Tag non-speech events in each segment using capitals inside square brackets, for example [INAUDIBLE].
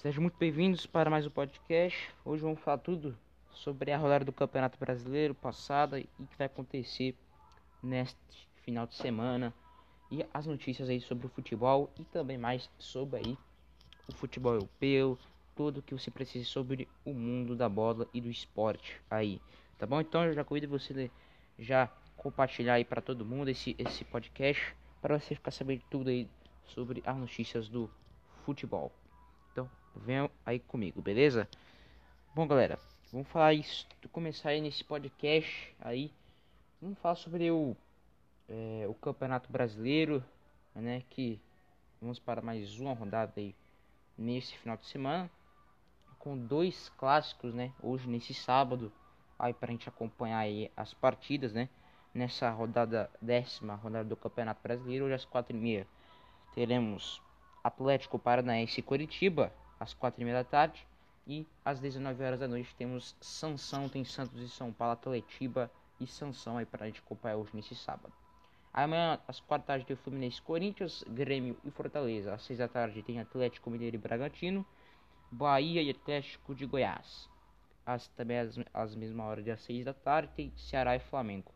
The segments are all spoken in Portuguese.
Sejam muito bem-vindos para mais um podcast. Hoje vamos falar tudo sobre a rodada do Campeonato Brasileiro passada e que vai acontecer neste final de semana e as notícias aí sobre o futebol e também mais sobre aí o futebol europeu, tudo que você precisa sobre o mundo da bola e do esporte aí, tá bom? Então eu já convido você já compartilhar aí para todo mundo esse esse podcast para você ficar sabendo tudo aí sobre as notícias do futebol. Venham aí comigo, beleza? Bom, galera, vamos falar isso, começar aí nesse podcast aí. Vamos falar sobre o, é, o Campeonato Brasileiro, né? Que vamos para mais uma rodada aí nesse final de semana. Com dois clássicos, né? Hoje, nesse sábado, aí pra gente acompanhar aí as partidas, né? Nessa rodada décima rodada do Campeonato Brasileiro, hoje às quatro e meia teremos Atlético Paranaense e Curitiba às quatro e meia da tarde. E às 19 horas da noite temos Sansão, tem Santos e São Paulo, Atletiba e Sansão aí pra gente acompanhar hoje nesse sábado. Amanhã, às quatro da tarde, tem Fluminense Corinthians, Grêmio e Fortaleza. Às seis da tarde tem Atlético Mineiro e Bragantino, Bahia e Atlético de Goiás. Às, também às, às mesma hora, às seis da tarde, tem Ceará e Flamengo.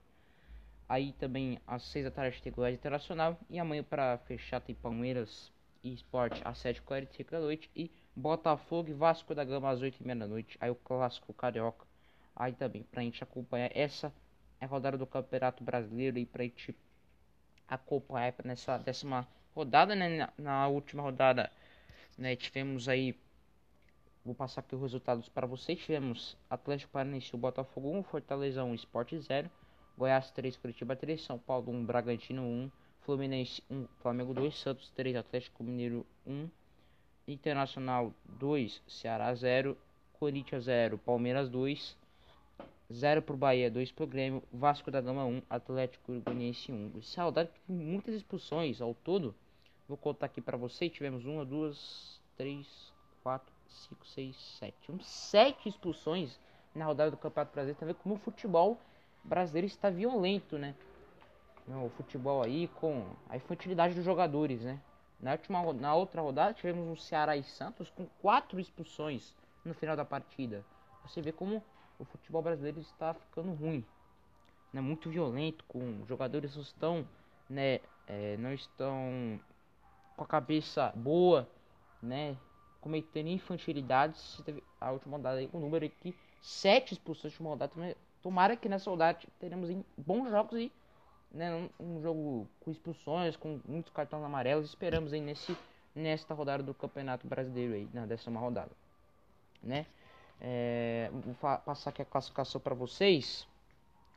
Aí também às seis da tarde tem Goiás Internacional. E amanhã para fechar tem Palmeiras e Sport às 7h45 da noite. E Botafogo e Vasco da Gama às 8h30 da noite. Aí o clássico carioca. Aí também pra gente acompanhar essa é a rodada do Campeonato Brasileiro e pra gente acompanhar nessa décima rodada, né? Na, na última rodada, né? Tivemos aí. Vou passar aqui os resultados para vocês. Tivemos Atlético Paranaense, Botafogo 1, Fortaleza 1, Sport 0, Goiás 3, Curitiba 3, São Paulo 1, Bragantino 1, Fluminense 1, Flamengo 2, Santos 3, Atlético Mineiro 1, Internacional 2, Ceará 0, Corinthians 0, Palmeiras 2, 0 pro Bahia, 2 pro Grêmio, Vasco da Gama 1, Atlético Goianiense 1. Saudade tem muitas expulsões ao todo. Vou contar aqui para você. Tivemos 1, 2, 3, 4, 5, 6, 7. Tivemos 7 expulsões na rodada do Campeonato Brasileiro. Tá vendo como o futebol brasileiro está violento, né? O futebol aí com a infantilidade dos jogadores, né? Na, última, na outra rodada tivemos um Ceará e Santos com 4 expulsões no final da partida. Você vê como o futebol brasileiro está ficando ruim, né? Muito violento, com jogadores não estão, né? É, não estão com a cabeça boa, né? Cometendo infantilidades. A última rodada aí, o número aqui, sete expulsões de uma rodada. Tomara que nessa rodada teremos bons jogos e né, um, jogo com expulsões, com muitos cartões amarelos. Esperamos aí nesse, nesta rodada do Campeonato Brasileiro aí, na décima rodada, né? É, vou passar aqui a classificação para vocês.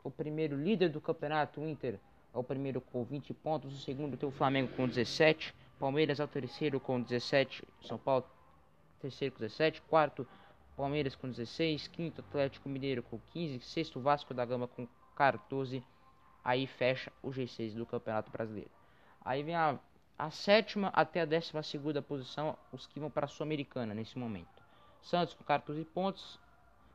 O primeiro líder do campeonato, o Inter, é o primeiro com 20 pontos. O segundo tem o Flamengo com 17. Palmeiras é o terceiro com 17. São Paulo, terceiro com 17. Quarto, Palmeiras com 16. Quinto, Atlético Mineiro com 15. Sexto, Vasco da Gama com 14. Aí fecha o G6 do Campeonato Brasileiro. Aí vem a, a sétima até a décima segunda posição, os que vão para a Sul-Americana nesse momento. Santos com 14 pontos.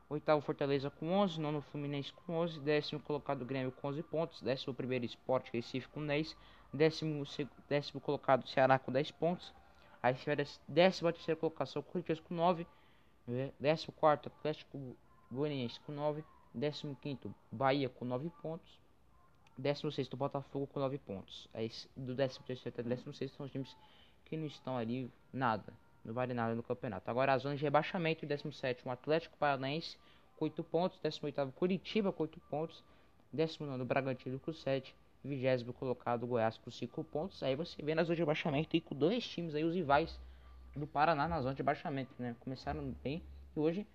Oitavo Fortaleza com 11. Nono Fluminense com 11. Décimo colocado Grêmio com 11 pontos. Décimo primeiro Sport Recife com 10. Décimo, décimo colocado Ceará com 10 pontos. Aí tiver décima terceira colocação Corinthians com 9. Décimo quarto Atlético Goianiense com 9. Décimo quinto Bahia com 9 pontos. Décimo sexto Botafogo com 9 pontos. Aí do décimo terceiro até décimo sexto são os times que não estão ali nada. Não vale nada no campeonato. Agora a zona de rebaixamento, 17 Atlético Paranaense com 8 pontos, 18 Curitiba com 8 pontos, 19 Bragantino com 7, 20 colocado Goiás com 5 pontos. Aí você vê na zona de rebaixamento e com dois times aí, os rivais do Paraná na zona de rebaixamento, né? Começaram bem e hoje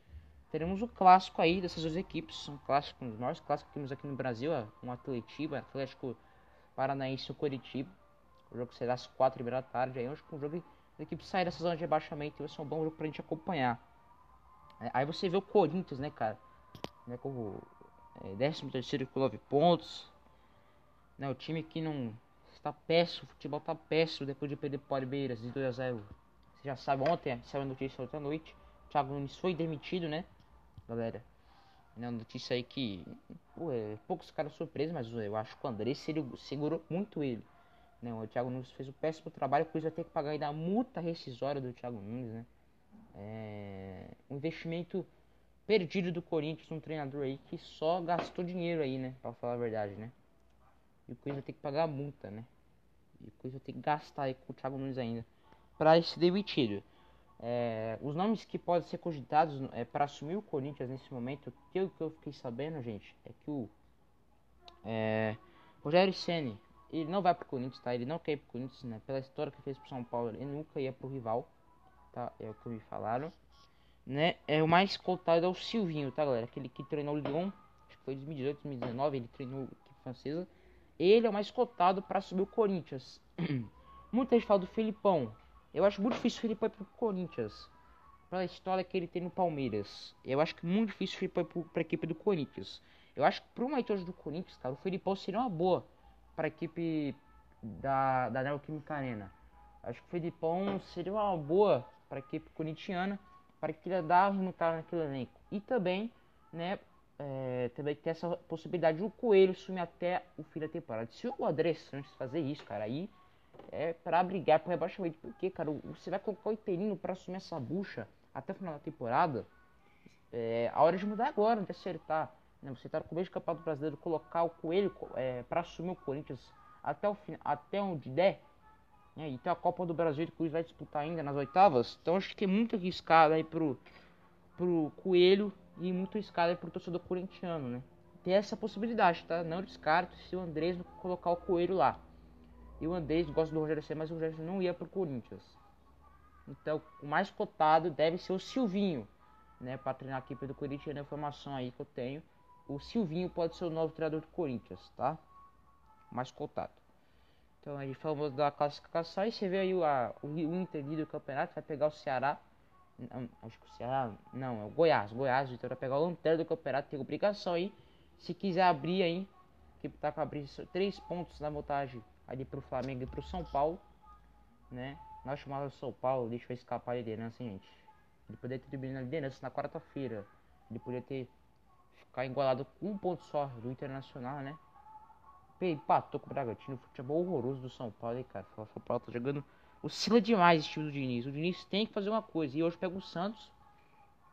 teremos o clássico aí dessas duas equipes. São clássicos, um dos maiores clássicos que temos aqui no Brasil, ó, um Atletiba, Atlético Paranaense e Curitiba. O jogo será às 4 da tarde aí, com um jogo as equipes saírem dessa zona de rebaixamento vai ser um bom jogo pra gente acompanhar. É, aí você vê o Corinthians, né, cara? Né, como é, 13 terceiro com 9 pontos. Né, o time que não está péssimo, o futebol tá péssimo depois de perder Palmeiras de 2 a 0 Você já sabe, ontem saiu a notícia outra noite. O Thiago Nunes foi demitido, né, galera? Né, notícia aí que pô, é, poucos caras surpresos, mas eu acho que o André segurou muito ele. Né? O Thiago Nunes fez um péssimo trabalho, por isso vai ter que pagar ainda a multa rescisória do Thiago Nunes, né? É, um investimento perdido do Corinthians, um treinador aí que só gastou dinheiro aí, né? Pra falar a verdade, né? E o Corinthians vai ter que pagar a multa, né? E o Corinthians vai ter que gastar aí com o Thiago Nunes ainda para ser demitido. É, os nomes que podem ser cogitados é, para assumir o Corinthians nesse momento, eu, que eu fiquei sabendo, gente, é que o é, Rogério Ceni ele não vai pro Corinthians, tá? Ele não quer ir pro Corinthians, né? Pela história que fez pro São Paulo, ele nunca ia pro rival, tá? É o que me falaram, né? É o mais cotado é o Silvinho, tá, galera? Aquele que treinou o Lyon, acho que foi 2018, 2019, ele treinou a equipe francesa. Ele é o mais cotado para subir o Corinthians. [CLEARS THROAT] Muita gente fala do Felipão, eu acho muito difícil o Felipe ir pro Corinthians. Pela história que ele tem no Palmeiras. Eu acho que é muito difícil o Felipe ir pra equipe do Corinthians. Eu acho que pro Matheus do Corinthians, cara, o Felipão seria uma boa pra equipe da, da Neoquímica Arena. Acho que o Felipão seria uma boa pra equipe corintiana. Para que ele dar remontada naquele elenco. E também, né, é, também ter essa possibilidade do Coelho sumir até o fim da temporada. Se o André Santos fazer isso, cara, aí é para brigar pro rebaixamento. Porque, cara, você vai colocar o Interino para assumir essa bucha até o final da temporada. É a hora de mudar agora, de acertar. Né? Você tá no começo do Campeonato Brasileiro, colocar o Coelho é, para assumir o Corinthians até, o fim, até onde der. Né? E tem a Copa do Brasil que o Corinthians vai disputar ainda nas oitavas. Então acho que é muito arriscado aí pro, pro Coelho e muito arriscado aí pro torcedor corintiano, né? Tem essa possibilidade, tá? Não descarto se o Andrés colocar o Coelho lá. E o Andrés gosta do Rogério Senna, mas o Rogério não ia pro Corinthians. Então, o mais cotado deve ser o Silvinho, né, para treinar a equipe do Corinthians. A informação aí que eu tenho, o Silvinho pode ser o novo treinador do Corinthians, tá? Mais cotado. Então, aí falamos da classificação e você vê aí o, a, o, o Inter do campeonato vai pegar o Ceará. Não, acho que o Ceará, não, é o Goiás. Goiás, então vai pegar o lanterna do campeonato, tem obrigação aí. Se quiser abrir aí, que tá com abrir três pontos na montagem ali pro Flamengo e pro São Paulo, né? Nós chamamos São Paulo, deixa eu escapar a liderança, gente. Ele poderia ter terminado a liderança na quarta-feira. Ele poderia ter ficar igualado com um ponto só do Internacional, né? Empatou com o Bragantino, futebol horroroso do São Paulo, hein, cara. O São Paulo tá jogando. Oscila demais esse time do Diniz. O Diniz tem que fazer uma coisa. E hoje pega o Santos.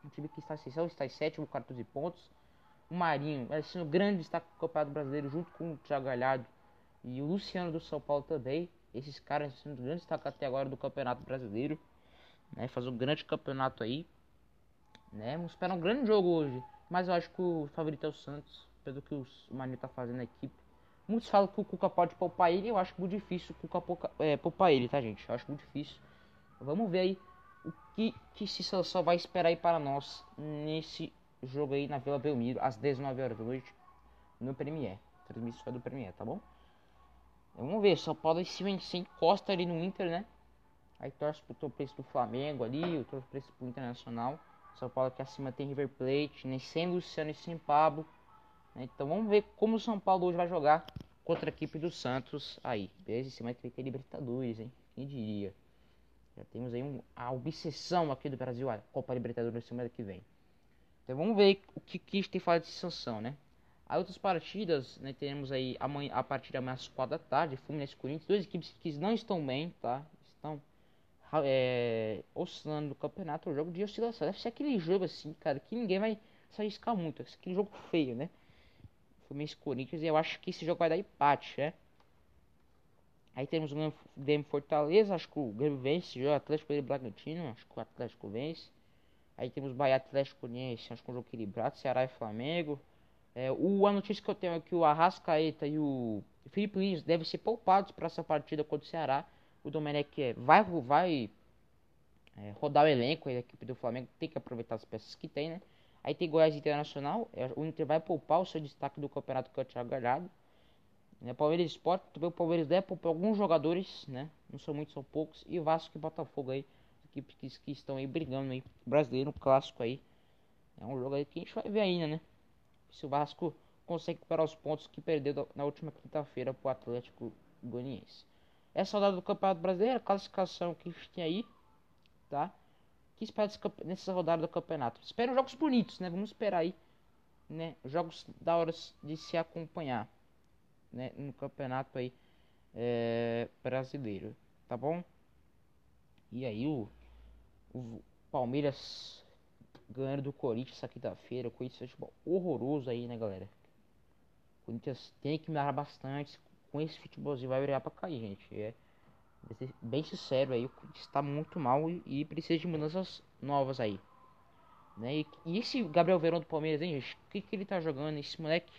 Um time que está em está em sétimo, 14 pontos. O Marinho, sendo grande destaque do Campeonato Brasileiro, junto com o Thiago Galhardo e o Luciano do São Paulo também. Esses caras sendo grande destaque até agora do Campeonato Brasileiro. Né? Faz um grande campeonato aí. Né? Vamos esperar um grande jogo hoje. Mas eu acho que o favorito é o Santos. Pelo que o Marinho tá fazendo na equipe. Muitos falam que o Cuca pode poupar ele. Eu acho muito difícil o Cuca é, poupar ele, tá, gente? Eu acho muito difícil. Vamos ver aí o que, que esse só vai esperar aí para nós nesse jogo aí na Vila Belmiro, às 19 horas da noite, no Premier. Transmissão do Premier, tá bom? Vamos ver, São Paulo se vencer encosta ali no Inter, né? Aí torce pro preço do Flamengo ali, o preço pro Internacional. São Paulo aqui acima tem River Plate, né? Sem Luciano e sem Pablo. Né? Então vamos ver como o São Paulo hoje vai jogar contra a equipe do Santos aí. Beleza? Cima que ter Libertadores, hein? Quem diria? Já temos aí um, a obsessão aqui do Brasil, a Copa Libertadores na semana que vem. Então vamos ver o que, que tem falado de sanção, né? As outras partidas, né, teremos aí amanhã, a partir da manhã às 4 da tarde, Fluminense Corinthians, duas equipes que não estão bem, tá? Estão é, oscilando no campeonato, o jogo de oscilação. Deve ser aquele jogo assim, cara, que ninguém vai se arriscar muito. Aquele jogo feio, né? Fluminense e Corinthians, e eu acho que esse jogo vai dar empate, né? Aí temos o Grêmio Fortaleza, acho que o Grêmio vence, o Atlético e Bragantino, acho que o Atlético vence. Aí temos Bahia Atlético Uniense, acho que é um jogo equilibrado, Ceará e Flamengo. É, o, a notícia que eu tenho é que o Arrascaeta e o Felipe Luiz devem ser poupados para essa partida contra o Ceará. O Domenech é, vai, vai é, rodar o elenco, a equipe do Flamengo tem que aproveitar as peças que tem, né? Aí tem Goiás Internacional, é, o Inter vai poupar o seu destaque do campeonato que é o Thiago Galhardo. Né? Palmeiras Sport, também o Palmeiras deve poupar alguns jogadores, né? Não são muitos, são poucos. E Vasco e Botafogo aí, equipes que, que estão aí brigando aí, brasileiro, clássico aí. É um jogo aí que a gente vai ver ainda, né? Se o Vasco consegue recuperar os pontos que perdeu na última quinta-feira para o Atlético Goianiense. Essa rodada do Campeonato Brasileiro, a classificação que a gente tem aí, tá? Que espera nessa rodada do campeonato? Espero jogos bonitos, né? Vamos esperar aí, né? Jogos da hora de se acompanhar, né? No campeonato aí é, brasileiro, tá bom? E aí o, o Palmeiras ganhando do Corinthians essa quinta-feira. O Corinthians é futebol horroroso aí, né, galera? O Corinthians tem que melhorar bastante. Com esse futebolzinho vai virar pra cair, gente. É bem sincero aí, o Corinthians está muito mal e, precisa de mudanças novas aí. Né? E, e esse Gabriel Verão do Palmeiras, hein, gente? O que, que ele tá jogando? Esse moleque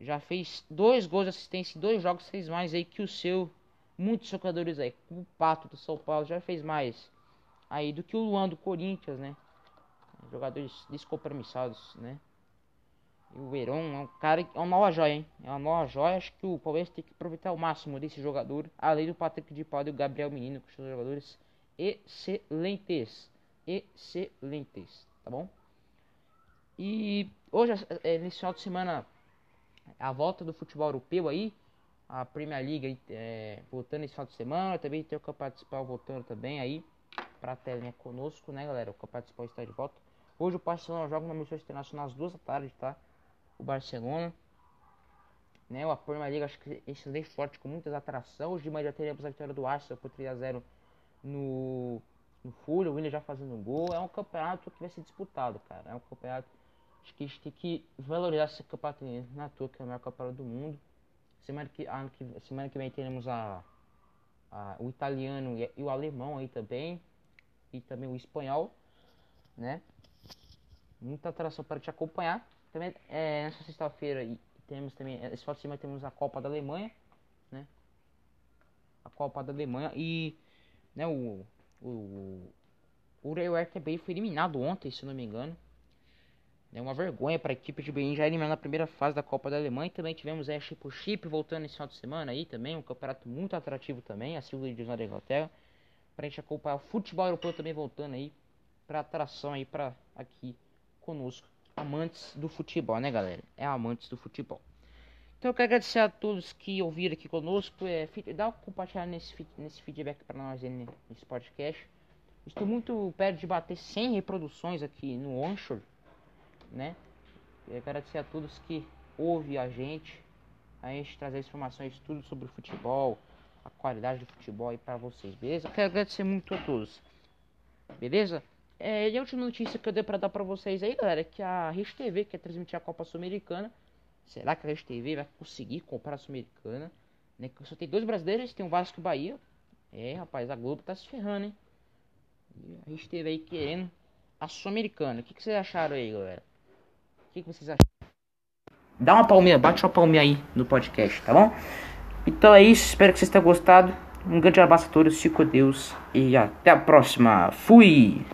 já fez dois gols de assistência em dois jogos, fez mais aí que o seu. Muitos jogadores aí. O Pato do São Paulo já fez mais aí do que o Luan do Corinthians, né? Jogadores descompromissados, né? E o Verón é um cara, é uma nova joia, hein? É uma nova joia. Acho que o Palmeiras tem que aproveitar o máximo desse jogador. Além do Patrick de Paulo e o Gabriel Menino, que são jogadores excelentes. Excelentes, tá bom? E hoje, é, nesse final de semana, a volta do futebol europeu aí. A Premier League é, voltando esse final de semana. Também tem o Campeonato Principal voltando também aí. Pra telinha conosco, né, galera? O Campeonato Principal está de volta. Hoje o Barcelona joga uma missão internacional às duas da tarde, tá? O Barcelona. Né, o Premier League acho que excelente forte com muitas atrações. Hoje de manhã já teremos a vitória do Arsenal por 3 a 0 no, no Fulham. O Willian já fazendo gol. É um campeonato que vai ser disputado, cara. É um campeonato Acho que a gente tem que valorizar esse campeonato na toa, que é o maior campeonato do mundo. Semana que, ano que, semana que vem teremos a, a, o italiano e, e, o alemão aí também. E também o espanhol, né? Muita atração para te acompanhar. Também é, nessa sexta-feira temos também, esse final de semana temos a Copa da Alemanha, né? A Copa da Alemanha e né, o, o, o Ray também foi eliminado ontem, se não me engano. É uma vergonha para a equipe de Berlim já eliminar na primeira fase da Copa da Alemanha. E também tivemos a Chip Chip voltando esse final de semana aí também, um campeonato muito atrativo também, a segunda divisão da Inglaterra. Para a gente acompanhar o futebol europeu também voltando aí para atração aí para aqui conosco, amantes do futebol, né, galera? É amantes do futebol. Então eu quero agradecer a todos que ouviram aqui conosco, é, dá um compartilhar nesse, nesse feedback para nós nesse podcast. Estou muito perto de bater 100 reproduções aqui no Onshore né? E agradecer a todos que ouvem a gente, a gente trazer informações tudo sobre o futebol, a qualidade do futebol aí para vocês, beleza? Quero agradecer muito a todos, beleza? É, e a última notícia que eu dei para dar para vocês aí, galera, é que a Rede TV quer transmitir a Copa Sul-Americana. Será que a Rede TV vai conseguir comprar a Sul-Americana? Né? Só tem dois brasileiros, tem o Vasco e o Bahia. É, rapaz, a Globo tá se ferrando, hein? E a Rede TV aí querendo a Sul-Americana. O que, que vocês acharam aí, galera? O que, que vocês acham? Dá uma palminha, bate uma palminha aí no podcast, tá bom? Então é isso, espero que vocês tenham gostado. Um grande abraço a todos, fico com Deus e até a próxima. Fui!